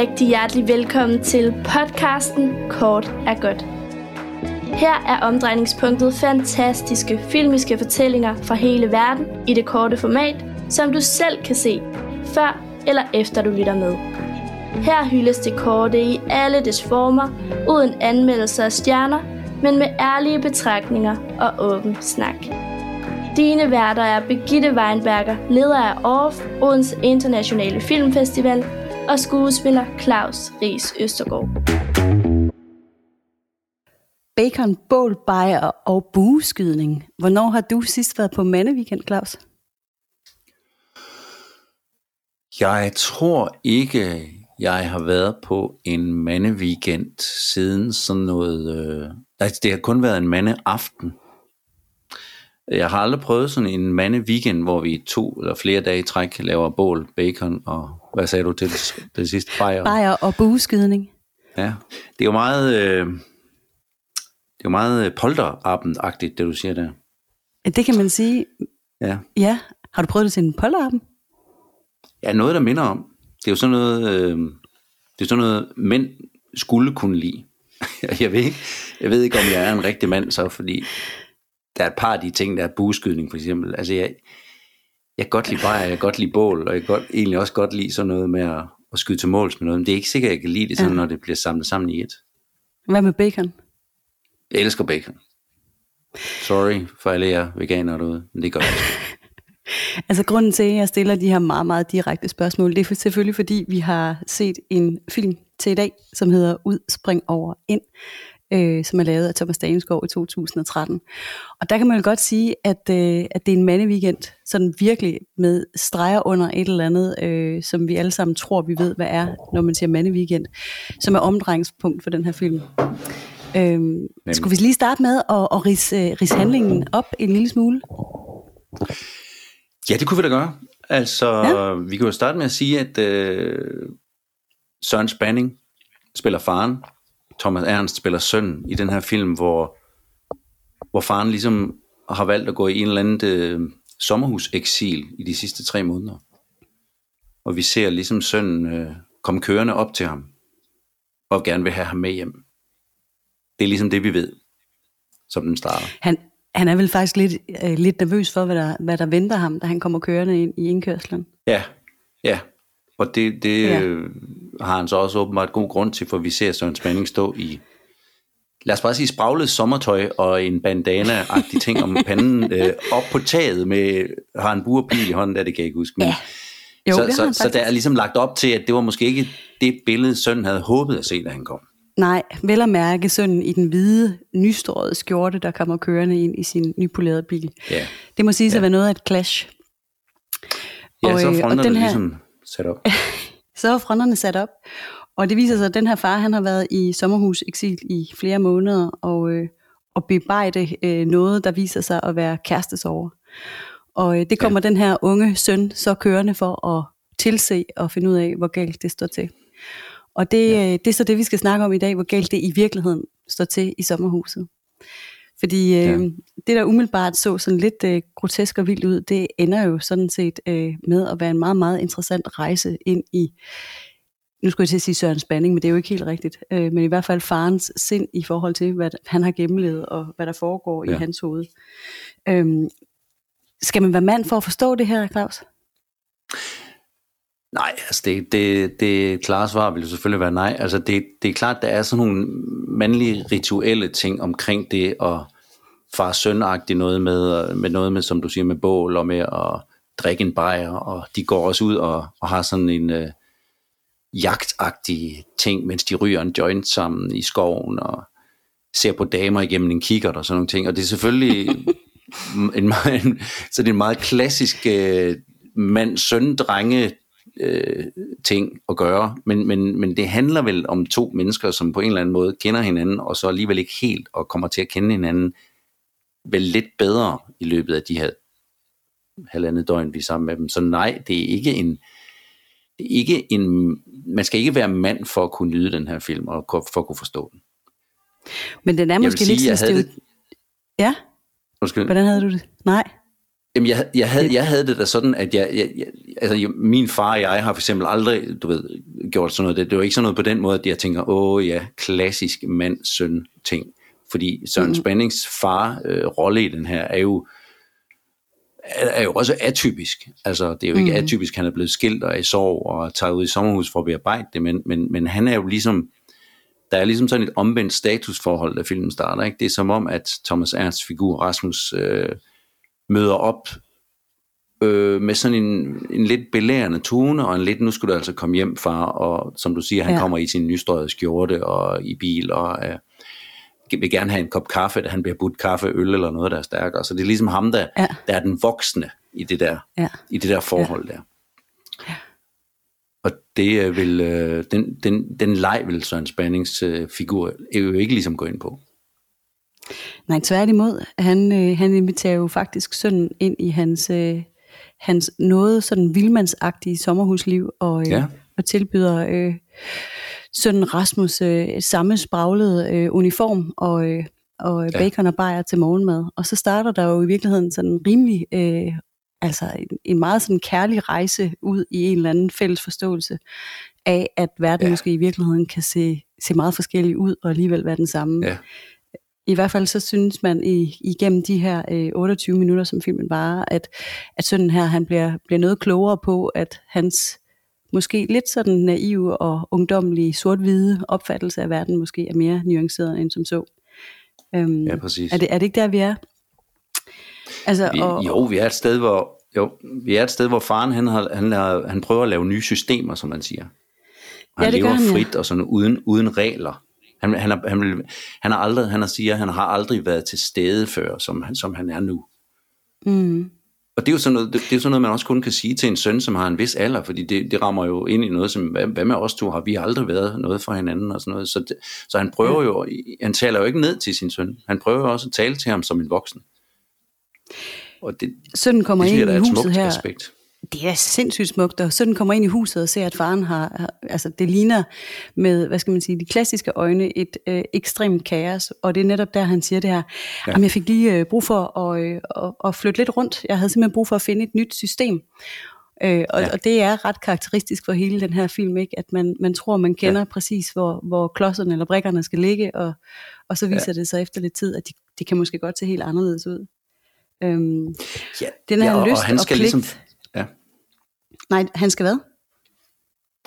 rigtig hjertelig velkommen til podcasten Kort er godt. Her er omdrejningspunktet fantastiske filmiske fortællinger fra hele verden i det korte format, som du selv kan se, før eller efter du lytter med. Her hyldes det korte i alle dets former, uden anmeldelser af stjerner, men med ærlige betragtninger og åben snak. Dine værter er Begitte Weinberger, leder af ORF, Odense Internationale Filmfestival, og skuespiller Claus Ries Østergaard. Bacon, bål, bajer og bueskydning. Hvornår har du sidst været på mandeweekend, Claus? Jeg tror ikke, jeg har været på en mandeweekend siden sådan noget... Øh, altså, det har kun været en mandeaften. Jeg har aldrig prøvet sådan en mandeweekend, hvor vi to eller flere dage i træk laver bål, bacon og... Hvad sagde du til det, sidste? Bajer. Bajer og bueskydning. Ja, det er jo meget... Øh, det er jo meget polterabendagtigt, det du siger der. Det kan man sige. Ja. Ja. Har du prøvet det til en polteraben? Ja, noget, der minder om. Det er jo sådan noget, øh, det er sådan noget, mænd skulle kunne lide. jeg, ved ikke, jeg ved ikke, om jeg er en rigtig mand så, fordi der er et par af de ting, der er bueskydning for eksempel. Altså, jeg, jeg kan godt lide bare, jeg kan godt lide bål, og jeg kan godt, egentlig også godt lide sådan noget med at, at skyde til måls med noget, men det er ikke sikkert, at jeg kan lide det sådan, ja. når det bliver samlet sammen i et. Hvad med bacon? Jeg elsker bacon. Sorry for alle jer veganere derude, men det gør jeg Altså grunden til, at jeg stiller de her meget, meget direkte spørgsmål, det er selvfølgelig fordi, vi har set en film til i dag, som hedder Ud, spring over ind, øh, som er lavet af Thomas Daneskov i 2013. Og der kan man jo godt sige, at, øh, at det er en mandeweekend, sådan virkelig med streger under et eller andet, øh, som vi alle sammen tror, vi ved, hvad er, når man siger mandeweekend, som er omdrejningspunkt for den her film. Øhm, skulle vi lige starte med at, at rise, øh, rise handlingen op en lille smule? Ja, det kunne vi da gøre. Altså, ja. vi kan jo starte med at sige, at øh, Søren Spanning spiller faren, Thomas Ernst spiller søn i den her film, hvor, hvor faren ligesom har valgt at gå i en eller anden øh, sommerhuseksil i de sidste tre måneder. Og vi ser ligesom sønnen øh, komme kørende op til ham, og gerne vil have ham med hjem. Det er ligesom det, vi ved, som den starter. Han, han er vel faktisk lidt, øh, lidt nervøs for, hvad der, hvad der venter ham, da han kommer kørende ind i indkørslen. Ja, ja. Og det, det ja. øh, har han så også åbenbart god grund til, for vi ser Søren Spanning stå i, lad os bare sige, spraglet sommertøj og en bandana-agtig ting om panden øh, op på taget med, har en burpil i hånden, der det kan jeg ikke huske. Men, ja. Jo, så, så, så der er ligesom lagt op til, at det var måske ikke det billede, sønnen havde håbet at se, da han kom. Nej, vel at mærke sønnen i den hvide, nystrøede skjorte, der kommer kørende ind i sin nypolerede bil. Ja. Det må sige ja. at være noget af et clash. Ja, og, så øh, fronterne og den her, ligesom sat op. så er fronterne sat op. Og det viser sig, at den her far, han har været i sommerhus eksil i flere måneder, og, øh, og bebejde øh, noget, der viser sig at være kærestesover. Og øh, det kommer ja. den her unge søn så kørende for at tilse og finde ud af, hvor galt det står til. Og det, ja. Øh, det er så det, vi skal snakke om i dag, hvor galt det i virkeligheden står til i sommerhuset. Fordi øh, ja. det, der umiddelbart så sådan lidt øh, grotesk og vildt ud, det ender jo sådan set øh, med at være en meget, meget interessant rejse ind i, nu skulle jeg til at sige Søren Spanning, men det er jo ikke helt rigtigt, øh, men i hvert fald farens sind i forhold til, hvad han har gennemlevet, og hvad der foregår ja. i hans hoved. Øh, skal man være mand for at forstå det her, Claus? Nej, altså det, det, det klare svar vil selvfølgelig være nej. Altså det, det er klart, der er sådan nogle mandlige rituelle ting omkring det, og far søn noget med, med noget med, som du siger, med bål og med at drikke en bajer, og de går også ud og, og har sådan en uh, jagtagtig ting, mens de ryger en joint sammen i skoven, og ser på damer igennem en kikkert og sådan nogle ting. Og det er selvfølgelig en, en, så det er en meget klassisk uh, mand-søn-drenge øh, ting at gøre, men, men, men det handler vel om to mennesker, som på en eller anden måde kender hinanden, og så alligevel ikke helt, og kommer til at kende hinanden vel lidt bedre i løbet af de her halvandet døgn, vi er sammen med dem. Så nej, det er ikke en, det er ikke en, man skal ikke være mand for at kunne nyde den her film, og for at kunne forstå den. Men den er måske sige, lidt sådan det... Ja? Undskyld. Hvordan havde du det? Nej. Jamen, jeg, jeg, havde, jeg havde det da sådan, at jeg, jeg, jeg, altså, min far og jeg har for eksempel aldrig, du ved, gjort sådan noget. Det, det var ikke sådan noget på den måde, at jeg tænker, åh ja, klassisk mand-søn ting. Fordi Søren mm. Spannings far øh, i den her er jo er, er jo også atypisk. Altså, det er jo ikke mm. atypisk, han er blevet skilt og er i sorg og tager ud i sommerhus for at bearbejde det, men, men, men han er jo ligesom, der er ligesom sådan et omvendt statusforhold, da filmen starter. Ikke? Det er som om, at Thomas Ernsts figur, Rasmus, øh, møder op øh, med sådan en, en lidt belærende tone, og en lidt, nu skulle du altså komme hjem, far, og som du siger, han ja. kommer i sin nystrøget skjorte og i bil, og øh, vil gerne have en kop kaffe, da han bliver budt kaffe, øl eller noget, der er stærkere. Så det er ligesom ham, der, ja. der er den voksne i det der, ja. i det der forhold ja. der. Ja. Og det vil, øh, den, den, den leg vil Søren Spannings øh, figur jo ikke ligesom gå ind på. Nej, tværtimod. Han, øh, han inviterer jo faktisk sønnen ind i hans, øh, hans noget sådan vildmandsagtige sommerhusliv, og, øh, ja. og tilbyder øh, sønnen Rasmus øh, samme spraglede øh, uniform og, øh, og ja. bacon og bajer til morgenmad. Og så starter der jo i virkeligheden sådan en rimelig, øh, altså en, en meget sådan kærlig rejse ud i en eller anden fælles forståelse af, at verden ja. måske i virkeligheden kan se, se meget forskellig ud og alligevel være den samme. Ja. I hvert fald så synes man i, igennem de her øh, 28 minutter, som filmen varer, at, at sønnen her han bliver, bliver noget klogere på, at hans måske lidt sådan naiv og ungdommelig sort-hvide opfattelse af verden måske er mere nuanceret end som så. Øhm, ja, præcis. Er det, er det ikke der, vi er? Altså, vi, og, jo, vi er et sted, hvor jo, vi er et sted, hvor faren han, har, han, har, han prøver at lave nye systemer, som man siger. Og han ja, lever han, frit ja. og sådan uden, uden regler. Han, han, har, han, han har aldrig, han har siger, han har aldrig været til stede før, som, som han er nu. Mm. Og det er jo sådan noget, det, det er sådan noget, man også kun kan sige til en søn, som har en vis alder, fordi det, det rammer jo ind i noget, som, hvad, hvad med os to, har vi aldrig været noget for hinanden og sådan noget. Så, det, så han prøver jo, han taler jo ikke ned til sin søn. Han prøver jo også at tale til ham som en voksen. Og det, Sønnen kommer det, ind i huset her. Aspekt det er sindssygt smukt, og sådan kommer ind i huset og ser, at faren har, altså det ligner med, hvad skal man sige, de klassiske øjne, et øh, ekstremt kaos, og det er netop der, han siger det her, ja. jamen jeg fik lige øh, brug for at, øh, at, at flytte lidt rundt, jeg havde simpelthen brug for at finde et nyt system, øh, og, ja. og det er ret karakteristisk for hele den her film, ikke? at man, man tror, man kender ja. præcis, hvor, hvor klodserne eller brikkerne skal ligge, og, og så viser ja. det sig efter lidt tid, at de, de kan måske godt se helt anderledes ud. Øhm, ja, den her ja, og, lyst og, han skal og pligt, ligesom Nej, han skal hvad?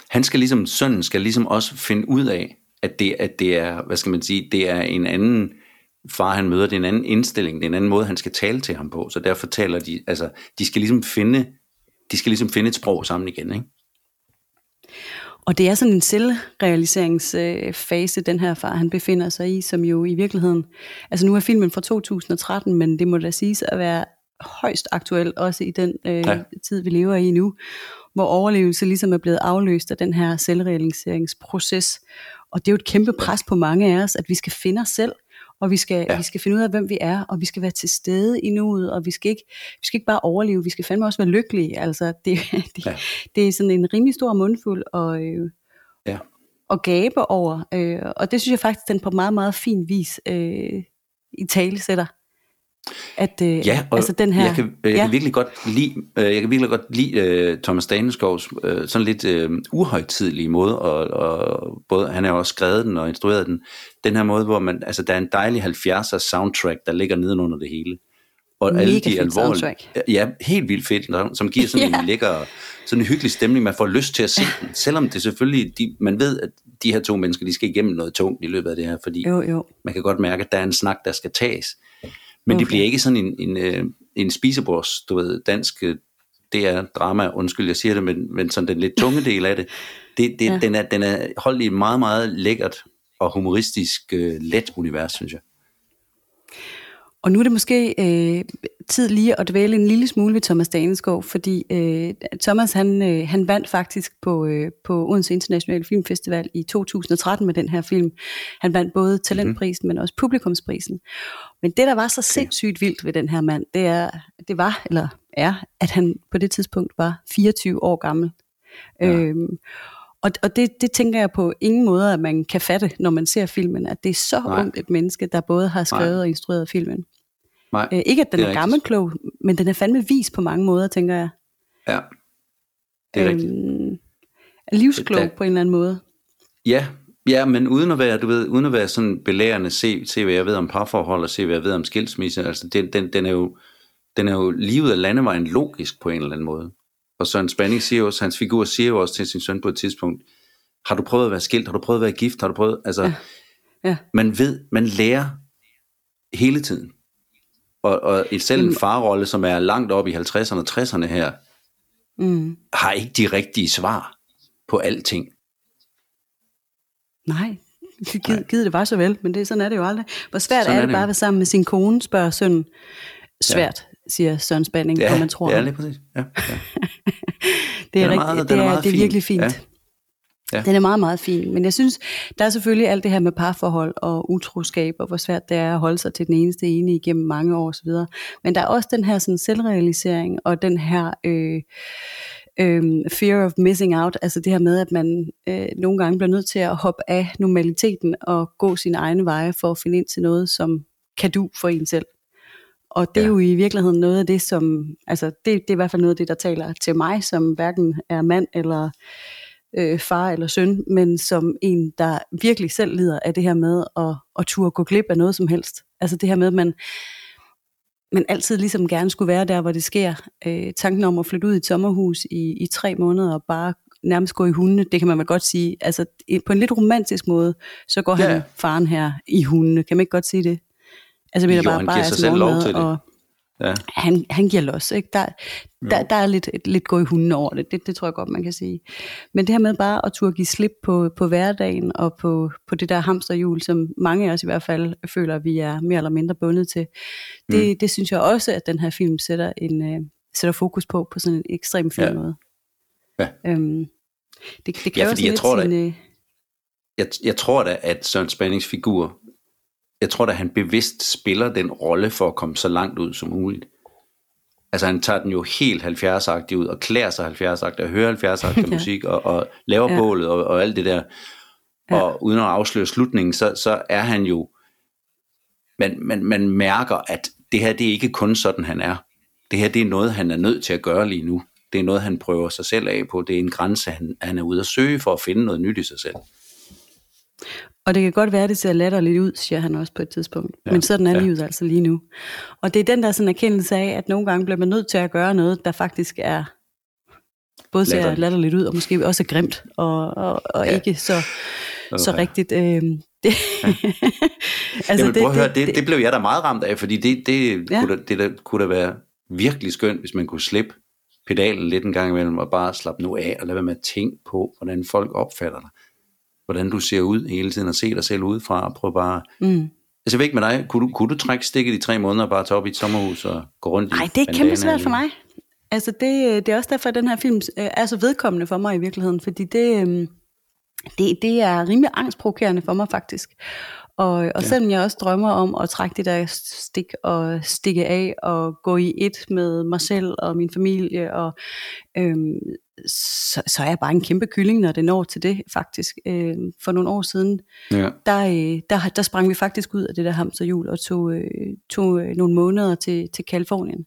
Han skal ligesom, sønnen skal ligesom også finde ud af, at det, at det er, hvad skal man sige, det er en anden far, han møder, det er en anden indstilling, det er en anden måde, han skal tale til ham på, så derfor taler de, altså, de skal ligesom finde, de skal ligesom finde et sprog sammen igen, ikke? Og det er sådan en selvrealiseringsfase, den her far, han befinder sig i, som jo i virkeligheden, altså nu er filmen fra 2013, men det må da siges at være højst aktuel, også i den øh, ja. tid, vi lever i nu, hvor overlevelse ligesom er blevet afløst af den her selvrealiseringsproces. Og det er jo et kæmpe pres på mange af os, at vi skal finde os selv, og vi skal, ja. vi skal finde ud af, hvem vi er, og vi skal være til stede i nuet, og vi skal ikke, vi skal ikke bare overleve, vi skal fandme også være lykkelige. Altså, det, det, ja. det er sådan en rimelig stor mundfuld og, øh, ja. og gabe over, øh, og det synes jeg faktisk, den på meget, meget fin vis øh, i tale sætter. At, øh, ja, og altså den her, jeg, kan, jeg ja. kan virkelig godt lide, øh, jeg kan virkelig godt lide uh, Thomas Daneskovs uh, sådan lidt uh, uhøjtidlige måde, og, og både, han har også skrevet den og instrueret den, den her måde, hvor man, altså der er en dejlig 70'er soundtrack, der ligger nedenunder det hele. Og Mega alle de alvorlige, ja, helt vildt fedt, som giver sådan ja. en lækker, sådan en hyggelig stemning, man får lyst til at se den, selvom det selvfølgelig, de, man ved, at de her to mennesker, de skal igennem noget tungt i løbet af det her, fordi jo, jo. man kan godt mærke, at der er en snak, der skal tages. Men okay. det bliver ikke sådan en, en, en, øh, en spisebords, du ved, dansk øh, det er drama, undskyld, jeg siger det, men, men sådan den lidt tunge del af det, det, det ja. den, er, den er holdt i et meget, meget lækkert og humoristisk uh, let univers, synes jeg. Og nu er det måske øh, tid lige at dvæle en lille smule ved Thomas Daneskov, fordi øh, Thomas han, øh, han vandt faktisk på, øh, på Odense Internationale Filmfestival i 2013 med den her film. Han vandt både talentprisen, mm. men også publikumsprisen. Men det, der var så sindssygt vildt ved den her mand, det, er, det var, eller er, at han på det tidspunkt var 24 år gammel. Ja. Øhm, og, og det, det tænker jeg på ingen måde, at man kan fatte, når man ser filmen, at det er så Nej. ungt et menneske, der både har skrevet Nej. og instrueret filmen. Nej, øh, ikke at den er, er gammelklog, men den er fandme vis på mange måder, tænker jeg. Ja, det er øhm, rigtigt. livsklog Der- på en eller anden måde. Ja, ja, men uden at være, du ved, uden at være sådan belærende, se, se hvad jeg ved om parforhold, og se hvad jeg ved om skilsmisse, altså den, den, den, er jo, den er jo lige ud af landevejen logisk på en eller anden måde. Og Søren Spanning siger også, hans figur siger jo også til sin søn på et tidspunkt, har du prøvet at være skilt, har du prøvet at være gift, har du prøvet, altså, ja. Ja. man ved, man lærer hele tiden. Og, og et selv en farrolle, som er langt op i 50'erne og 60'erne her, Mm. har ikke de rigtige svar på alting. Nej, givet, givet det var så vel, men det, sådan er det jo aldrig. Hvor svært Sådan er er det bare at være sammen med sin kone, spørger sønnen. Svært, ja. siger Søren Spanning, ja, man tror. ja, lige præcis. Ja, ja. det er, er rigtig, meget- det, er er, det er fin. virkelig fint. Ja. Ja. Den er meget, meget fin. Men jeg synes, der er selvfølgelig alt det her med parforhold og utroskab, og hvor svært det er at holde sig til den eneste ene igennem mange år osv. Men der er også den her sådan, selvrealisering, og den her øh, øh, fear of missing out, altså det her med, at man øh, nogle gange bliver nødt til at hoppe af normaliteten og gå sine egne veje for at finde ind til noget, som kan du for en selv. Og det er Ja. jo i virkeligheden noget af det, som, altså det, det er i hvert fald noget af det, der taler til mig, som hverken er mand eller øh, far eller søn, men som en, der virkelig selv lider af det her med at, at turde gå glip af noget som helst. Altså det her med, at man, man altid ligesom gerne skulle være der, hvor det sker. Øh, tanken om at flytte ud i et sommerhus i, i tre måneder og bare nærmest gå i hundene, det kan man vel godt sige. Altså på en lidt romantisk måde, så går Ja. han faren her i hundene. Kan man ikke godt sige det? Altså, mener Jo, bare, han bare giver sig altså selv lov til det. Og, Ja. han, han giver los. Ikke? Der, der, der er lidt, lidt gå i hunden over det. det. Det tror jeg godt, man kan sige. Men det her med bare at turde give slip på, på hverdagen og på, på det der hamsterhjul, som mange af os i hvert fald føler, at vi er mere eller mindre bundet til, det, mm. det synes jeg også, at den her film sætter, en, øh, sætter fokus på, på sådan en ekstrem fin Ja. måde. Ja. Øhm, det, det kræver fordi sådan jeg tror da- sin, øh, Jeg, jeg tror da, at Søren Spannings figur, jeg tror da, han bevidst spiller den rolle for at komme så langt ud som muligt. Altså han tager den jo helt 70-agtig ud, og klæder sig 70-agtig, og hører 70-agtig Ja. musik, og, og laver ja. bålet, og, og alt det der. Ja. Og uden at afsløre slutningen, så, så er han jo, man, man, man mærker, at det her, det er ikke kun sådan, han er. Det her, det er noget, han er nødt til at gøre lige nu. Det er noget, han prøver sig selv af på. Det er en grænse, han, han er ude at søge for at finde noget nyt i sig selv. Og det kan godt være, at det ser latterligt ud, siger han også på et tidspunkt. Ja, Ja, Men sådan er ja. livet altså lige nu. Og det er den der sådan erkendelse af, at nogle gange bliver man nødt til at gøre noget, der faktisk er både ser latterligt, Latterligt. ud, og måske også er grimt, og, og, og ja. Ja. ikke så, så ja. rigtigt. Øh, det, altså, Jamen, at høre, det, det, det blev jeg da meget ramt af, fordi det, det, Ja. ja. kunne, da, det da, kunne da være virkelig skønt, hvis man kunne slippe pedalen lidt en gang imellem, og bare slappe nu af, og lade være med at tænke på, hvordan folk opfatter dig. Hvordan du ser ud hele tiden, og se dig selv udefra, og prøve bare... mm. Altså, jeg ved ikke med dig, kunne du, kunne du trække stikket i tre måneder, og bare tage op i et sommerhus og gå rundt i Nej, det er kæmpe svært for mig. Altså det, det er også derfor, at den her film øh, er så vedkommende for mig i virkeligheden, fordi det, øhm, det, det er rimelig angstprovokerende for mig faktisk. Og, og ja. selvom jeg også drømmer om at trække det der stik og stikke af og gå i et med mig selv og min familie, og, øhm, så, så er jeg bare en kæmpe kylling, når det når til det faktisk. Øhm, for nogle år siden, Ja. der, øh, der, der sprang vi faktisk ud af det der hamsterhjul og tog, øh, tog øh, nogle måneder til, til Kalifornien.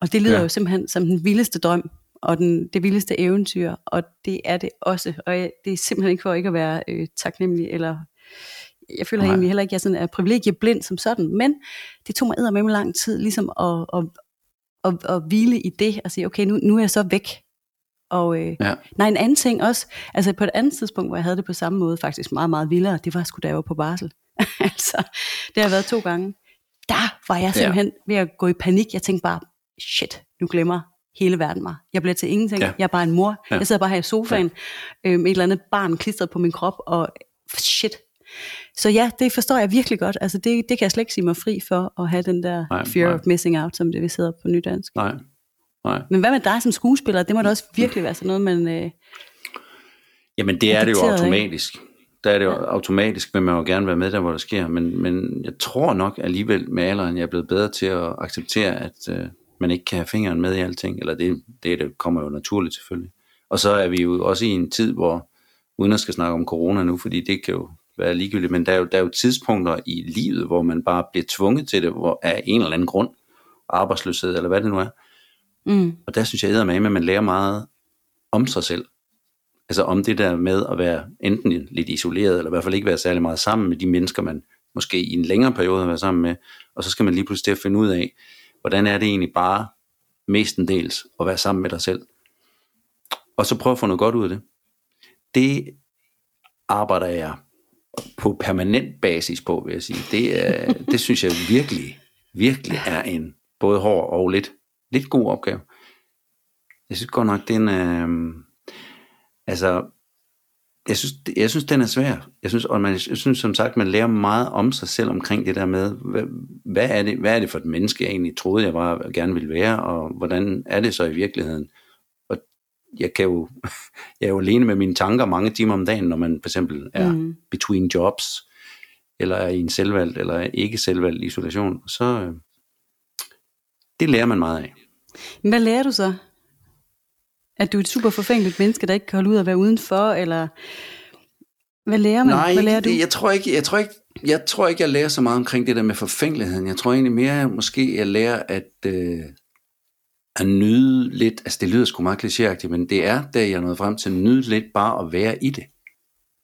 Og det lyder ja. Jo simpelthen som den vildeste drøm, og den, det vildeste eventyr, og det er det også. Og jeg, det er simpelthen ikke for ikke at være øh, taknemmelig, eller jeg føler Nej. egentlig heller ikke, at jeg sådan er privilegieblind som sådan, men det tog mig med lang tid ligesom at, at, at, at hvile i det, og sige, okay, nu, nu er jeg så væk. Og øh, Ja. nej, en anden ting også, altså på et andet tidspunkt, hvor jeg havde det på samme måde, faktisk meget, meget vildere, det var sgu da jeg var på barsel. altså, det har været to gange. Der var jeg simpelthen ja. ved at gå i panik. Jeg tænkte bare, shit, nu glemmer hele verden mig. Jeg bliver til ingenting. Ja. Jeg er bare en mor. Ja. Jeg sidder bare her i sofaen ja. øh, med et eller andet barn klistret på min krop, og shit. Så ja, det forstår jeg virkelig godt. Altså det, det kan jeg slet ikke sige mig fri for, at have den der Nej, fear nej. of missing out, som det vi sidder på nydansk. Nej. Nej. Men hvad med dig som skuespiller? Det må da også virkelig være sådan noget, man... Øh, Jamen det er det jo automatisk. Der er det jo automatisk, vil man jo gerne være med der, hvor der sker. Men, men jeg tror nok alligevel med alderen, jeg er blevet bedre til at acceptere, at øh, man ikke kan have fingeren med i alting. Eller det, det, det kommer jo naturligt selvfølgelig. Og så er vi jo også i en tid, hvor, uden at skal snakke om corona nu, fordi det kan jo være ligegyldigt, men der er jo, der er jo tidspunkter i livet, hvor man bare bliver tvunget til det, hvor af en eller anden grund, arbejdsløshed eller hvad det nu er. mm, Og der synes jeg med, at man lærer meget om sig selv. Altså om det der med at være enten lidt isoleret, eller i hvert fald ikke være særlig meget sammen med de mennesker, man måske i en længere periode har været sammen med, og så skal man lige pludselig finde ud af, hvordan er det egentlig bare mestendels at være sammen med dig selv. Og så prøve at få noget godt ud af det. Det arbejder jeg på permanent basis på, vil jeg sige. Det, er, det synes jeg virkelig, virkelig er en både hård og lidt, lidt god opgave. Jeg synes godt nok, det er en... Øh, altså, jeg synes, jeg synes, den er svær. Jeg synes, og man, jeg synes som sagt, man lærer meget om sig selv omkring det der med, hvad, hvad, er, det, hvad er det for et menneske, jeg egentlig troede, jeg var, gerne ville være, og hvordan er det så i virkeligheden? Øh, jeg kan jo, jeg er jo alene med mine tanker mange timer om dagen, når man for eksempel er mm. between jobs, eller er i en selvvalgt, eller ikke selvvalgt isolation. Så øh, det lærer man meget af. Hvad lærer du så? At du er et super forfængeligt menneske, der ikke kan holde ud at være udenfor, eller hvad lærer man? Nej, hvad lærer det, jeg tror ikke, jeg tror ikke, jeg tror ikke, jeg lærer så meget omkring det der med forfængeligheden. Jeg tror egentlig mere, måske jeg lærer at, øh, at nyde lidt, altså det lyder sgu meget klichéagtigt, men det er, da jeg nåede frem til at nyde lidt bare at være i det.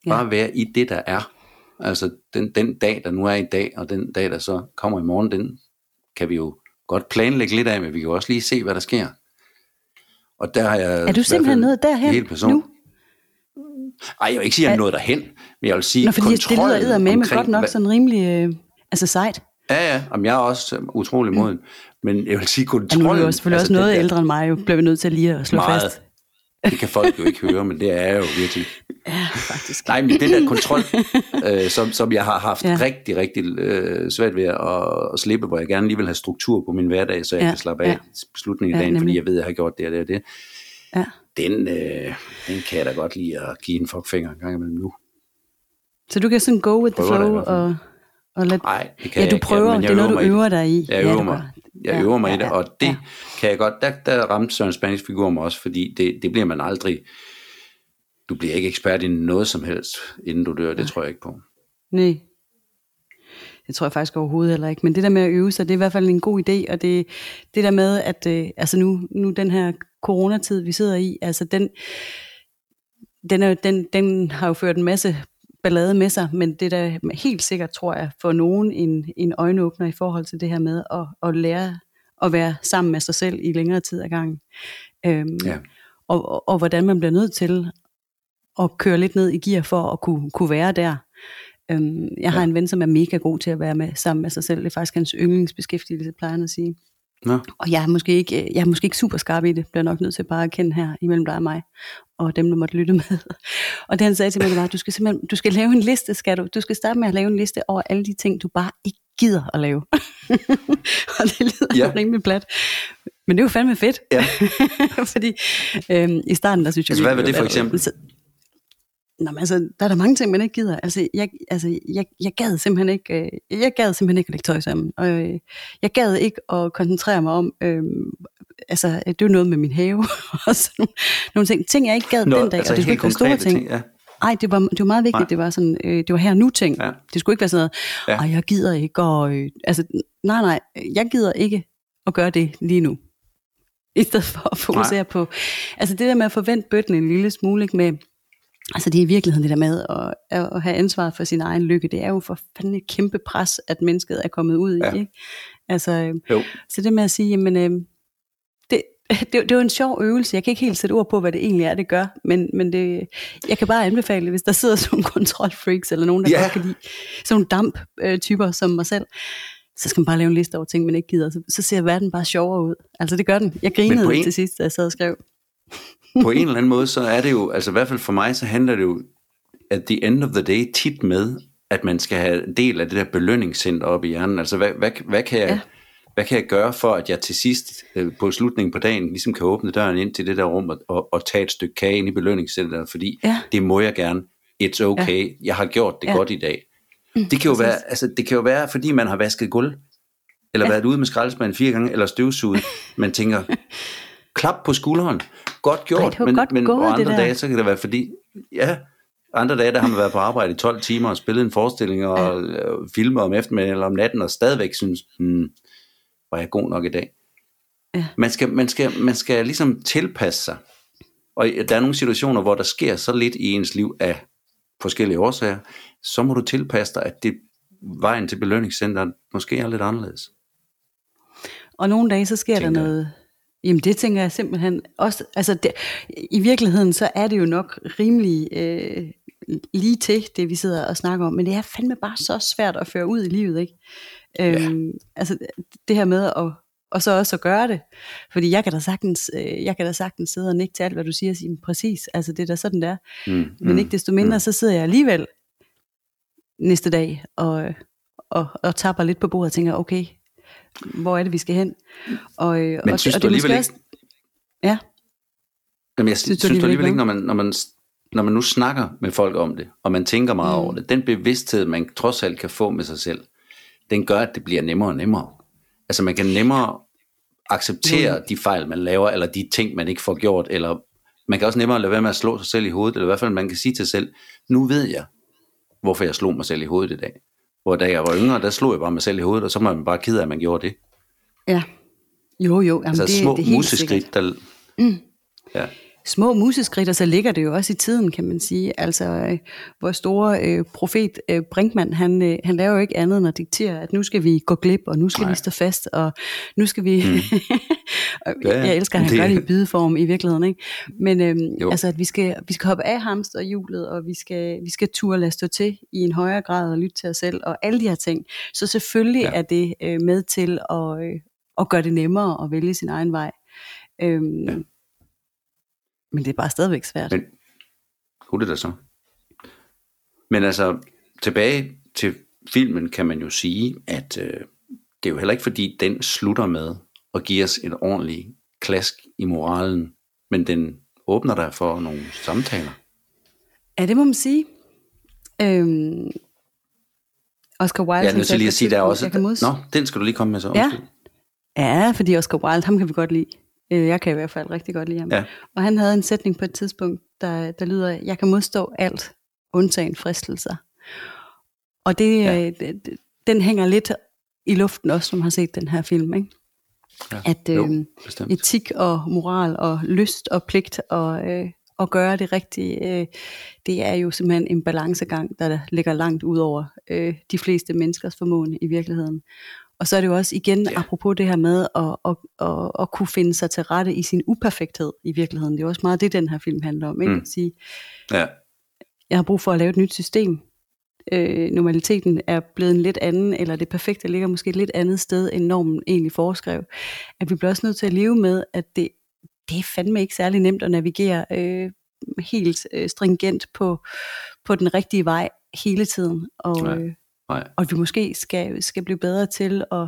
Bare ja. være i det, der er. Altså den, den dag, der nu er i dag, og den dag, der så kommer i morgen, den kan vi jo godt planlægge lidt af, men vi kan jo også lige se, hvad der sker. Og der har jeg... Er du simpelthen nået derhen helt person. nu? Ej, jeg vil ikke sige, at jeg er nået derhen, men jeg vil sige, Nå, fordi det lyder med med godt nok sådan rimelig øh, altså sejt. Ja, ja, Jamen, jeg er også utrolig moden. Men jeg vil sige, kontrollen... Ja, nu er du selvfølgelig altså, også noget der, ældre end mig, jo bliver vi nødt til lige at slå meget, fast. Det kan folk jo ikke høre, men det er jo virkelig... Ja, faktisk. Nej, men det der kontrol, øh, som, som jeg har haft ja. rigtig, rigtig øh, svært ved at, at slippe, hvor jeg gerne lige vil have struktur på min hverdag, så jeg ja. kan slappe af ja. beslutningen i dagen, ja, fordi jeg ved, at jeg har gjort det og det og det. Ja. Den, øh, den kan jeg da godt lide at give en fuckfinger en gang imellem nu. Så du kan sådan go with the flow og, og let... Nej, det kan ja, du prøver, jeg, det er noget, du øver dig i. Jeg øver ja, mig. Jeg øver mig ja, i det, og det ja. kan jeg godt, der, der ramte Søren Spanish figur mig også, fordi det, det bliver man aldrig, du bliver ikke ekspert i noget som helst, inden du dør, det tror jeg ikke på. Nej, det tror jeg faktisk overhovedet heller ikke. Men det der med at øve sig, det er i hvert fald en god idé, og det, det der med, at øh, altså nu, nu den her coronatid, vi sidder i, altså den, den, er, den, den har jo ført en masse ballade med sig, men det er da helt sikkert, tror jeg, for nogen en, en øjenåbner i forhold til det her med at, at lære at være sammen med sig selv i længere tid ad gangen. Øhm, ja. og, og, og hvordan man bliver nødt til at køre lidt ned i gear for at kunne, kunne være der. Øhm, jeg har ja. en ven, som er mega god til at være med sammen med sig selv. Det er faktisk hans yndlingsbeskæftigelse, plejer han at sige. Nå. Og jeg er, måske ikke, jeg er måske ikke super skarp i det, bliver nok nødt til bare at kende her imellem dig og mig, og dem, der måtte lytte med. og det han sagde til mig, det var, du skal simpelthen, du skal lave en liste, skal du? Du skal starte med at lave en liste over alle de ting, du bare ikke gider at lave. og det lyder ja. rimelig plat. Men det er jo fandme fedt. Ja. Fordi øhm, i starten, der synes jeg... Altså, hvad var det for eksempel? Nå, men altså, der er der mange ting, man ikke gider. Altså, jeg, altså, jeg, jeg gad simpelthen ikke, øh, jeg gad simpelthen ikke at lægge tøj sammen. Og øh, jeg gad ikke at koncentrere mig om, øh, altså, det er noget med min have, og sådan nogle, nogle ting. Ting, jeg ikke gad Nå, den dag, altså, og det skulle ikke være store ting. ting ja. Ej, det var, det var meget vigtigt, nej. det var sådan, øh, det var her nu ting. Ja. Det skulle ikke være sådan noget, ja. Ej, jeg gider ikke, og, øh, altså, nej, nej, jeg gider ikke at gøre det lige nu. I stedet for at fokusere nej. på, altså det der med at forvente bøtten en lille smule, ikke, med, Altså det er i virkeligheden det der med at, at have ansvar for sin egen lykke, det er jo for fanden et kæmpe pres, at mennesket er kommet ud ja. i. Ikke? Altså, jo. Så det med at sige, jamen, øh, det, det, det er jo en sjov øvelse. Jeg kan ikke helt sætte ord på, hvad det egentlig er, det gør, men, men det, jeg kan bare anbefale det, hvis der sidder sådan nogle kontrolfreaks, eller nogen, der ja. godt kan lide sådan nogle damp-typer som mig selv, så skal man bare lave en liste over ting, man ikke gider. Så, så ser verden bare sjovere ud. Altså det gør den. Jeg grinede en... til sidst, da jeg sad og skrev på en eller anden måde, så er det jo, altså i hvert fald for mig, så handler det jo at the end of the day tit med, at man skal have en del af det der belønningscenter op i hjernen. Altså hvad, hvad, hvad, kan jeg, ja. hvad kan jeg gøre for, at jeg til sidst øh, på slutningen på dagen ligesom kan åbne døren ind til det der rum og, og, og tage et stykke kage ind i belønningscenteret, fordi ja. det må jeg gerne. It's okay. Ja. Jeg har gjort det ja. godt i dag. Mm, det kan jo være, altså det kan jo være, fordi man har vasket gulv, eller ja. været ude med skraldespanden fire gange, eller støvsuget. Man tænker, klap på skulderen. Godt gjort, Ej, men, godt men gået, andre dage, så kan det være fordi, ja, andre dage, der har man været på arbejde i 12 timer og spillet en forestilling og ja. filmet om eftermiddagen eller om natten, og stadigvæk synes, hmm, var jeg god nok i dag. Ja. Man, skal, man, skal, man skal ligesom tilpasse sig. Og der er nogle situationer, hvor der sker så lidt i ens liv af forskellige årsager, så må du tilpasse dig, at det vejen til belønningscenteret måske er lidt anderledes. Og nogle dage, så sker tænker der noget... Jamen det tænker jeg simpelthen også, altså det, i virkeligheden så er det jo nok rimelig øh, lige til det vi sidder og snakker om, men det er fandme bare så svært at føre ud i livet, ikke? Ja. Øhm, altså det her med at, og så også at gøre det, fordi jeg kan da sagtens, øh, jeg kan da sagtens sidde og nikke til alt hvad du siger, og sige præcis, altså det er da sådan der, mm, men mm, ikke desto mindre, mm. så sidder jeg alligevel næste dag og, og, og tapper lidt på bordet og tænker, okay, hvor er det, vi skal hen? Og, øh, Men og, synes og du alligevel ikke... Ja. Jamen, jeg synes, synes du alligevel ikke, når man, når, man, når man nu snakker med folk om det, og man tænker meget mm. over det, den bevidsthed, man trods alt kan få med sig selv, den gør, at det bliver nemmere og nemmere. Altså man kan nemmere acceptere mm. de fejl, man laver, eller de ting, man ikke får gjort, eller man kan også nemmere lade være med at slå sig selv i hovedet, eller i hvert fald man kan sige til sig selv, nu ved jeg, hvorfor jeg slog mig selv i hovedet i dag. Hvor da jeg var yngre, der slog jeg bare mig selv i hovedet, og så var man bare ked af, at man gjorde det. Ja. Jo, jo. Jamen, altså det, små det er museskridt, der... Mm. Ja små museskridt, og så ligger det jo også i tiden, kan man sige. Altså, øh, hvor store øh, profet øh, Brinkmann, han, øh, han laver jo ikke andet end at diktere, at nu skal vi gå glip, og nu skal Nej. vi stå fast, og nu skal vi... Mm. og ja, jeg elsker, at han det... gør det i bydeform i virkeligheden, ikke? Men øh, altså, at vi skal, vi skal hoppe af hamsterhjulet, og vi skal, vi skal turde lade stå til i en højere grad og lytte til os selv, og alle de her ting. Så selvfølgelig ja. er det øh, med til at, øh, at gøre det nemmere at vælge sin egen vej. Øhm, ja. Men det er bare stadigvæk svært. Men, kunne det da så. Men altså, tilbage til filmen kan man jo sige, at øh, det er jo heller ikke fordi, den slutter med at give os et ordentligt klask i moralen, men den åbner der for nogle samtaler. Ja, det må man sige. Øhm, Oscar Wilde... Jeg er nødt til lige at sige, der er også... Nå, den skal du lige komme med så. Ja. ja, fordi Oscar Wilde, ham kan vi godt lide. Øh, jeg kan i hvert fald rigtig godt lide ham. Ja. Og han havde en sætning på et tidspunkt, der, der lyder, jeg kan modstå alt, undtagen fristelser. Og det, ja. øh, den hænger lidt i luften også, som har set den her film. Ikke? Ja. At øh, jo, etik og moral og lyst og pligt og øh, at gøre det rigtige, øh, det er jo simpelthen en balancegang, der ligger langt ud over øh, de fleste menneskers formåen i virkeligheden. Og så er det jo også igen, ja. apropos det her med at, at, at, at kunne finde sig til rette i sin uperfekthed i virkeligheden. Det er også meget det, den her film handler om. Ikke? Mm. At sige, ja. Jeg har brug for at lave et nyt system. Øh, normaliteten er blevet en lidt anden, eller det perfekte ligger måske et lidt andet sted, end normen egentlig foreskrev. At vi bliver også nødt til at leve med, at det, det er fandme ikke særlig nemt at navigere øh, helt øh, stringent på, på den rigtige vej hele tiden. Og, øh, Nej. Og vi måske skal, skal blive bedre til at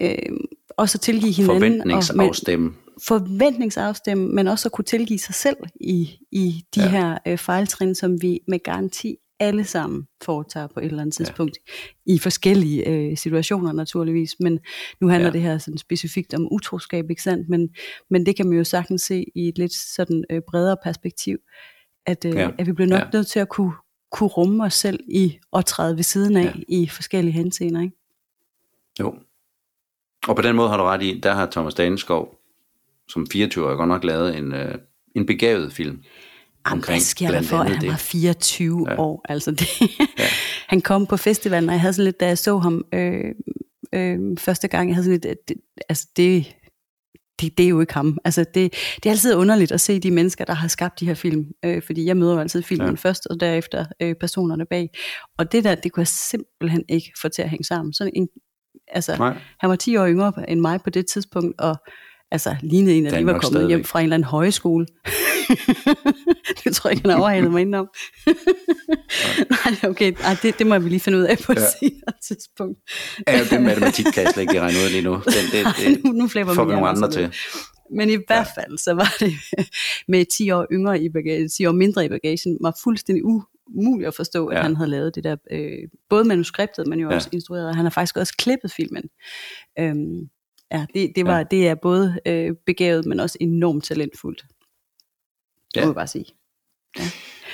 øh, også tilgive hinanden. Forventningsafstemme. Og, men, forventningsafstemme, men også at kunne tilgive sig selv i, i de ja. her øh, fejltrin, som vi med garanti alle sammen foretager på et eller andet tidspunkt, ja. i forskellige øh, situationer naturligvis, men nu handler ja. det her sådan specifikt om utroskab, ikke sandt? Men, men det kan man jo sagtens se i et lidt sådan øh, bredere perspektiv, at, øh, ja. at vi bliver nok ja. nødt til at kunne, kunne rumme os selv i at træde ved siden af ja. i forskellige henseender, ikke? Jo. Og på den måde har du ret i, der har Thomas Daneskov som 24-årig godt nok lavet en, øh, en begavet film. Jamen, hvad sker der for, at han var 24 ja. år? Altså det, ja. han kom på festivalen, og jeg havde sådan lidt, da jeg så ham øh, øh, første gang, jeg havde sådan lidt, det, altså det, det, det er jo ikke ham. Altså det, det er altid underligt at se de mennesker, der har skabt de her film, øh, fordi jeg møder jo altid filmen ja. først, og derefter øh, personerne bag. Og det der, det kunne jeg simpelthen ikke få til at hænge sammen. Sådan en, altså, Nej. han var 10 år yngre end mig på det tidspunkt, og altså lignede en, der lige var kommet hjem fra en eller anden højskole. det tror jeg ikke, han har overhalet mig indenom. Nej, okay, Ej, det, det må vi lige finde ud af på et ja. senere tidspunkt. ja, den matematik kan jeg slet ikke regne ud lige nu. Den, det, det, nu, nu får vi nogle andre til. Men i hvert fald, så var det med 10 år yngre i bagagen, 10 år mindre i bagagen, var fuldstændig umuligt at forstå, at ja. han havde lavet det der, øh, både manuskriptet, men jo ja. også instrueret. Han har faktisk også klippet filmen. Øhm, ja, det, det, var, ja. det er både øh, begavet, men også enormt talentfuldt. Det ja. må jeg bare sige. Ja.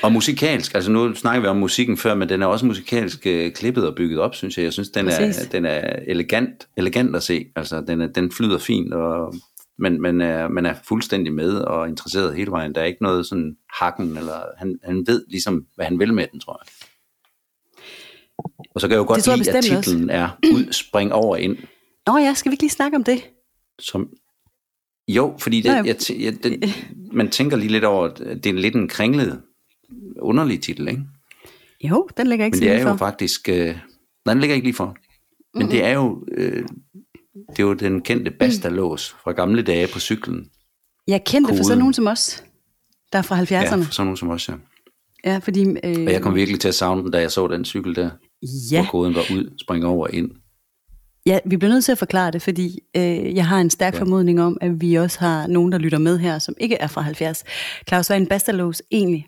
Og musikalsk, altså nu snakker vi om musikken før, men den er også musikalsk øh, klippet og bygget op, synes jeg. Jeg synes, den er, den er elegant, elegant at se. Altså, den, er, den flyder fint, og men man er, man er fuldstændig med og interesseret hele vejen. Der er ikke noget sådan hakken, eller han, han ved ligesom, hvad han vil med den, tror jeg. Og så kan jeg jo godt lide, at bestemt også. titlen er ud, spring over ind. Nå ja, skal vi ikke lige snakke om det? Som, jo, fordi det, Nej, jeg, jeg, det, man tænker lige lidt over, at det er lidt en kringlet, underlig titel, ikke? Jo, den ligger ikke Men det er jo for. faktisk... Øh, nej, den ligger ikke lige for. Men det er jo... Øh, det er jo den kendte bastalås fra gamle dage på cyklen. Jeg kendte for sådan nogen som os, der er fra 70'erne. Ja, for sådan nogen som os, ja. ja fordi... Øh, Og jeg kom virkelig til at savne den, da jeg så den cykel der, ja, hvor koden var ud, springe over og ind. Ja, vi bliver nødt til at forklare det, fordi øh, jeg har en stærk Ja. formodning om, at vi også har nogen, der lytter med her, som ikke er fra 70. Claus, hvad er en bastalås egentlig?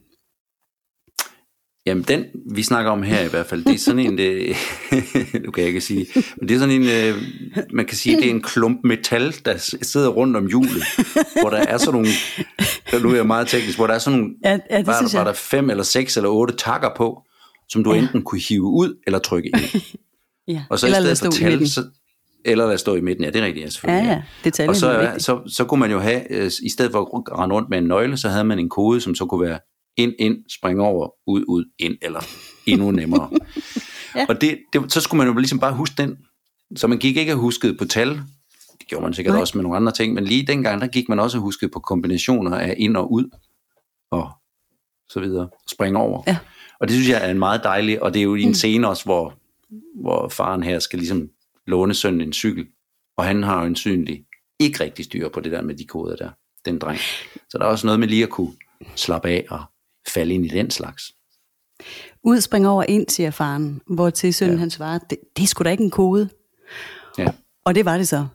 Jamen den, vi snakker om her i hvert fald, det er sådan en, det, nu kan jeg ikke sige, men det er sådan en, øh, man kan sige, det er en klump metal, der sidder rundt om hjulet, hvor der er sådan nogle, nu er jeg meget teknisk, hvor der er sådan nogle, Ja, ja det var, var der fem eller seks eller otte takker på, som du. Ja. enten kunne hive ud eller trykke ind. Ja. Og så Eller i stedet for tal, så, eller lade stå i midten, ja det er rigtigt, ja, Ja, selvfølgelig. ja, detaljen Og så, er så, så kunne man jo have, øh, i stedet for at rende rundt med en nøgle, så havde man en kode, som så kunne være ind, ind, spring over, ud, ud, ind, eller endnu nemmere. Ja. Og det, det, så skulle man jo ligesom bare huske den. Så man gik ikke og huskede på tal, det gjorde man sikkert Nej. også med nogle andre ting, men lige dengang, der gik man også og huskede på kombinationer af ind og ud, og så videre, spring over. Ja. Og det synes jeg er en meget dejlig, og det er jo i en Mm. scene også, hvor, hvor faren her skal ligesom låne sønnen en cykel, og han har jo en synlig ikke rigtig styr på det der med de koder der, den dreng. Så der er også noget med lige at kunne slappe af og falde ind i den slags. Ud springer over ind, siger faren, hvor til sønnen ja. han svarer, det, det er sgu da ikke en kode. Ja, Og det var det så.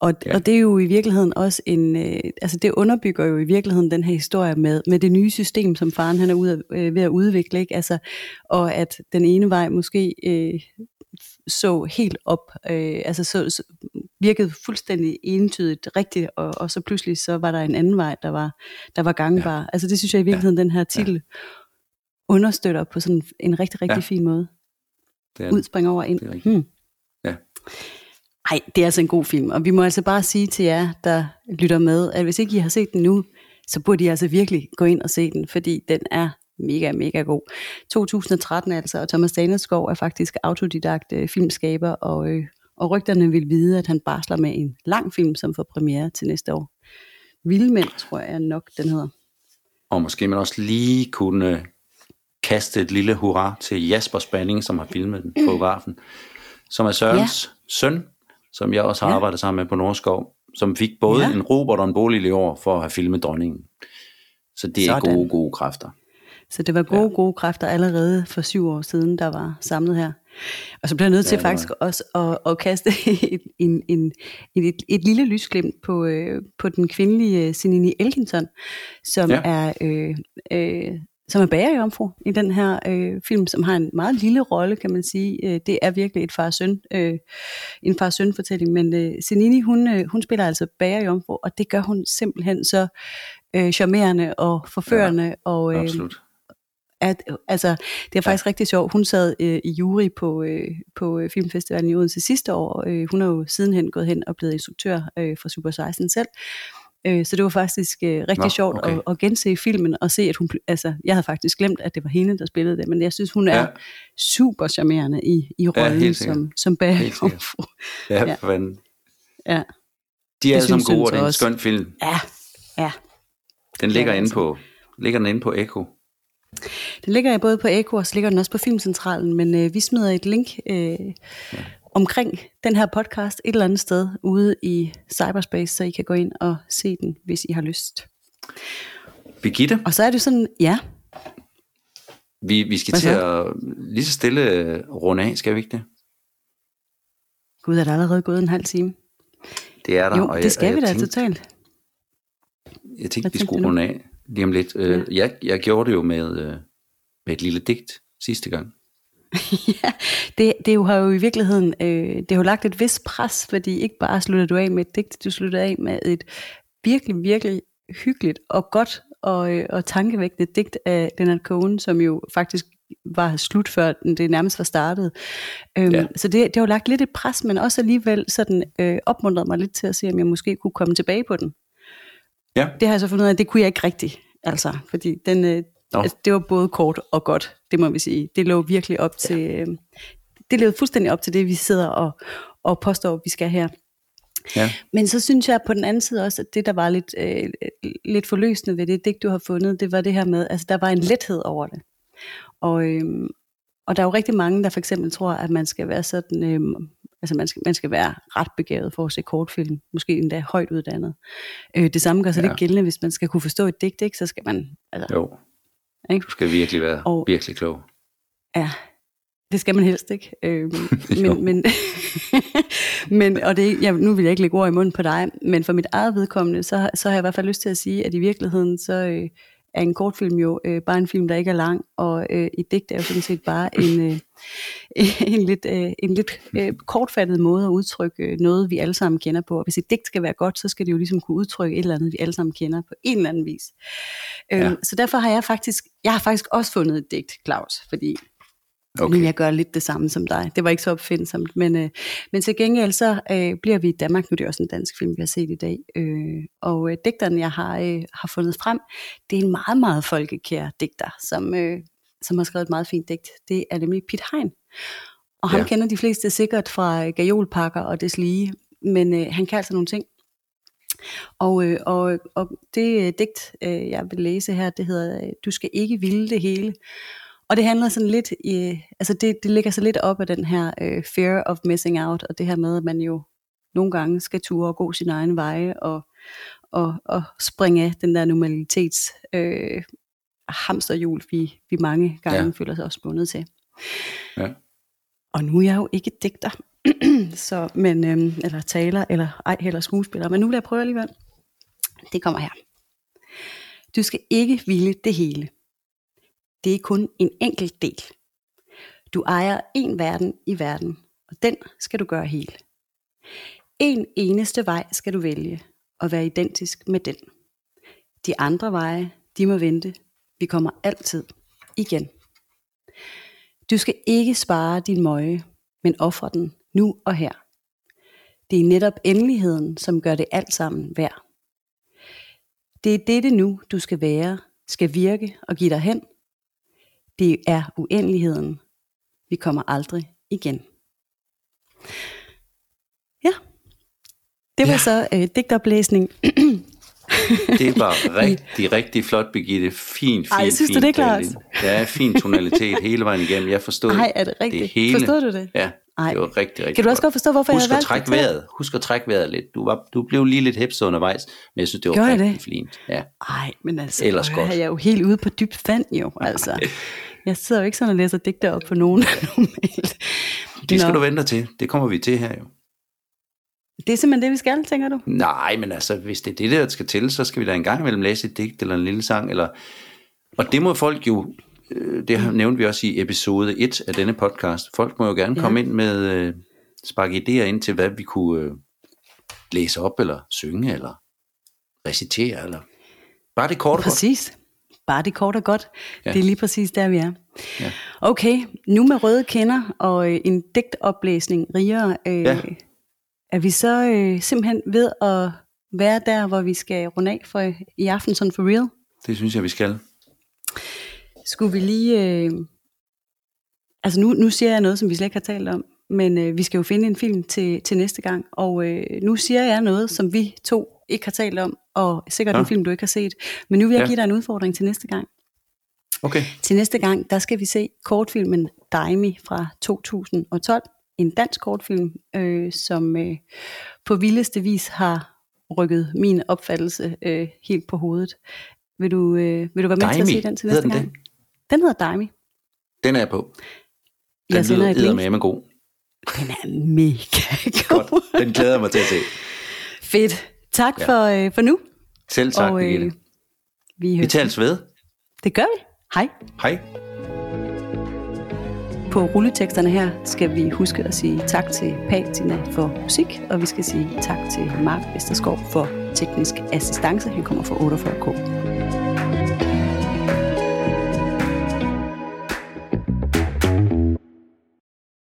Og, Ja. og det er jo i virkeligheden også en, øh, altså det underbygger jo i virkeligheden den her historie med, med det nye system, som faren han er ude, af- øh, ved at udvikle, ikke? Altså, og at den ene vej måske øh, så helt op, øh, altså så, så virkede fuldstændig entydigt rigtigt, og, og så pludselig så var der en anden vej, der var, der var gangbar. Ja. Altså det synes jeg i virkeligheden, ja. den her titel ja. understøtter på sådan en rigtig, rigtig Ja. fin måde. det er Ud springer over ind. Det er rigtigt. Hmm. Ja. Ej, det er altså en god film, og vi må altså bare sige til jer, der lytter med, at hvis ikke I har set den nu, så burde I altså virkelig gå ind og se den, fordi den er mega, mega god. 2013 altså, og Thomas Daneskov er faktisk autodidakt øh, filmskaber, og, øh, og rygterne vil vide, at han barsler med en lang film, som får premiere til næste år. Vildmænd, tror jeg nok, den hedder. Og måske man også lige kunne kaste et lille hurra til Jasper Spanning, som har filmet den, fotografen, som er Sørens ja. søn, som jeg også har ja. Arbejdet sammen med på Nordskov, som fik både ja. En Robert og en Bolig i år for at have filmet dronningen. Så det er Sådan. gode, gode kræfter. Så det var gode, ja. gode kræfter allerede for syv år siden, der var samlet her. Og så bliver jeg nødt til Ja, faktisk også at, at kaste et, en, en, et, et lille lysglimt på, øh, på den kvindelige Sinini Elkinson, som ja. er... Øh, øh, som er bagerjomfru i den her øh, film, som har en meget lille rolle, kan man sige. Øh, det er virkelig et far-søn, øh, en far-søn fortælling, men øh, Senini, hun, øh, hun spiller altså bagerjomfru, og det gør hun simpelthen så øh, charmerende og forførende, ja, og øh, Absolut. at, altså, det er faktisk ja. rigtig sjovt. Hun sad øh, i jury på, øh, på øh, Filmfestivalen i Odense sidste år. Øh, hun er jo sidenhen gået hen og blevet instruktør øh, for Super 16 selv. Øh, så det var faktisk øh, rigtig Nå, sjovt okay. at, at gense filmen og se, at hun... Altså, jeg havde faktisk glemt, at det var hende, der spillede det, men jeg synes, hun er Ja. ja. super charmerende i, i rollen sikkert. som, som bagerjomfru. Ja, Ja. for fanden. Ja, De er Det alle sammen gode, og det er en skøn film. ja, ja. Den ligger Ja, inde altså. på, ligger den inde på Echo. Den ligger jeg både på Eko, og så ligger den også på Filmcentralen, men øh, vi smider et link øh, ja. Omkring den her podcast et eller andet sted ude i cyberspace, så I kan gå ind og se den, hvis I har lyst. Birgitte, Og så er det sådan, ja, vi, vi skal til at lige så stille øh, runde af, skal vi ikke det? gud er der allerede gået en halv time. Det er der. Jo, og jeg, det skal og vi jeg da tænkte, totalt. Jeg tænkte, Hvad vi skulle runde af lige om lidt. Ja. Jeg, jeg gjorde det jo med, øh, med et lille digt sidste gang. ja, det, det jo har jo i virkeligheden, øh, det har jo lagt et vist pres, fordi ikke bare slutter du af med et digt, du slutter af med et virkelig, virkelig hyggeligt og godt og, øh, og tankevækkende digt af Leonard Cohen, som jo faktisk var slut, før det nærmest var startet. Øhm, Ja. Så det, det har jo lagt lidt et pres, men også alligevel sådan, øh, opmuntret mig lidt til at se, om jeg måske kunne komme tilbage på den. Ja. Det har jeg så fundet ud af, det kunne jeg ikke rigtigt. Altså, fordi den, øh, Nå. altså, det var både kort og godt, det må vi sige. Det lå virkelig op til, øh, det levede fuldstændig op til det, vi sidder og, og påstår, vi skal her. Ja. Men så synes jeg på den anden side også, at det, der var lidt, øh, lidt forløsende ved det digt, du har fundet, det var det her med, altså der var en lethed over det. Og, øh, og der er jo rigtig mange, der for eksempel tror, at man skal være sådan, øh, altså man skal, man skal være ret begavet for at se kortfilm, måske endda højt uddannet. Øh, det samme gør sig Ja. ja. lidt gældende, hvis man skal kunne forstå et digt, ikke? så skal man, altså, Jo, ikke? du skal virkelig være Og- virkelig klog. Ja, det skal man helst ikke. Jo. men, men, men, og det, ja, nu vil jeg ikke lægge ord i munden på dig, men for mit eget vedkommende, så, så har jeg i hvert fald lyst til at sige, at i virkeligheden, så øh, er en kortfilm jo øh, bare en film, der ikke er lang, og øh, et digt er jo sådan set bare en, øh, en lidt, øh, en lidt øh, kortfattet måde at udtrykke øh, noget, vi alle sammen kender på. Og hvis et digt skal være godt, så skal det jo ligesom kunne udtrykke et eller andet, vi alle sammen kender på en eller anden vis. Øhm, Ja. Så derfor har jeg faktisk, jeg har faktisk også fundet et digt, Claus, fordi Okay. men jeg gør lidt det samme som dig. Det var ikke så opfindsomt, men, øh, men til gengæld så øh, bliver vi i Danmark, nu er det også en dansk film, vi har set i dag, øh, og øh, digteren, jeg har, øh, har fundet frem, det er en meget, meget folkekær digter, som, øh, som har skrevet et meget fint digt. Det er nemlig Piet Hein. Og ham Ja. kender de fleste sikkert fra øh, gajolpakker og des lige, men øh, han kan altså nogle ting. Og, øh, og, og det øh, digt, øh, jeg vil læse her, det hedder øh, Du skal ikke ville det hele. Og det handler sådan lidt, i, altså det, det ligger så lidt op af den her øh, fear of missing out, og det her med, at man jo nogle gange skal ture og gå sin egen veje, og, og, og springe af den der normalitets øh, hamsterhjul, vi, vi mange gange Ja. føler sig også bundet til. Ja. Og nu er jeg jo ikke digter, så, men, øhm, eller taler, eller ej heller skuespiller, men nu vil jeg prøve alligevel. Det kommer her. Du skal ikke ville det hele. Det er kun en enkelt del. Du ejer en verden i verden, og den skal du gøre hel. En eneste vej skal du vælge, og være identisk med den. De andre veje, de må vente. Vi kommer altid igen. Du skal ikke spare din møje, men ofre den nu og her. Det er netop endeligheden, som gør det alt sammen værd. Det er dette nu, du skal være, skal virke og give dig hen. Det er uendeligheden. Vi kommer aldrig igen. Ja, det var Ja. så øh, digtoplæsning. Det var rigtig, rigtig flot, Birgitte. Fin, fin, Ej, synes du fin det, Claus? tale. Ja, fin tonalitet hele vejen igennem. Jeg forstod Ej, er det rigtigt? det hele. Forstod du det? Ja, Ej. det var rigtig, rigtig Kan du også godt forstå, hvorfor Husk jeg har at valgt trække det til? vejret. Husk at trække vejret lidt. Du, var, du blev lige lidt hæpset undervejs, men jeg synes, det var Gjorde rigtig det? fint. Ja. Ej, men altså, Ellers at godt. jeg er jo helt ude på dybt vand jo, altså. Jeg sidder jo ikke sådan og læser digter op på nogen normalt. Det skal Nå. du vente til. Det kommer vi til her jo. Det er simpelthen det, vi skal, tænker du? Nej, men altså, hvis det er det, der skal til, så skal vi da en gang imellem læse et digt eller en lille sang. Eller... Og det må folk jo, det har- nævnte vi også i episode 1 af denne podcast, folk må jo gerne Ja. komme ind med, øh, sparke idéer ind til, hvad vi kunne øh, læse op, eller synge, eller recitere, eller bare det kort og godt. Præcis. Bare det kort og godt. Ja. Det er lige præcis der, vi er. Ja. Okay, nu med røde kender og øh, en digtoplæsning rigere, øh, Ja. ja. er vi så øh, simpelthen ved at være der, hvor vi skal runde af for i aften, sådan for real? Det synes jeg, vi skal. Skulle vi lige... Øh, altså nu, nu siger jeg noget, som vi slet ikke har talt om, men øh, vi skal jo finde en film til, til næste gang, og øh, nu siger jeg noget, som vi to ikke har talt om, og sikkert Ja. en film, du ikke har set. Men nu vil jeg Ja. give dig en udfordring til næste gang. Okay. Til næste gang, der skal vi se kortfilmen Daimi fra 2012. En dansk kortfilm, øh, som øh, på vildeste vis har rykket min opfattelse øh, helt på hovedet. Vil du, øh, vil du være med til at Daimi? se den til næste gang? Den hedder Daimi. Den er jeg på. Den Jeg sender et lyder link. med god. Den er mega god. Godt. Den glæder jeg mig til at se. Fedt. Tak Ja. for, øh, for nu. Selv tak, og Birgitte. vi, Vi tales ved. Det gør vi. Hej. Hej. På rulleteksterne her skal vi huske at sige tak til Patina for musik, og vi skal sige tak til Mark Vesterskov for teknisk assistance. Han kommer fra 48K.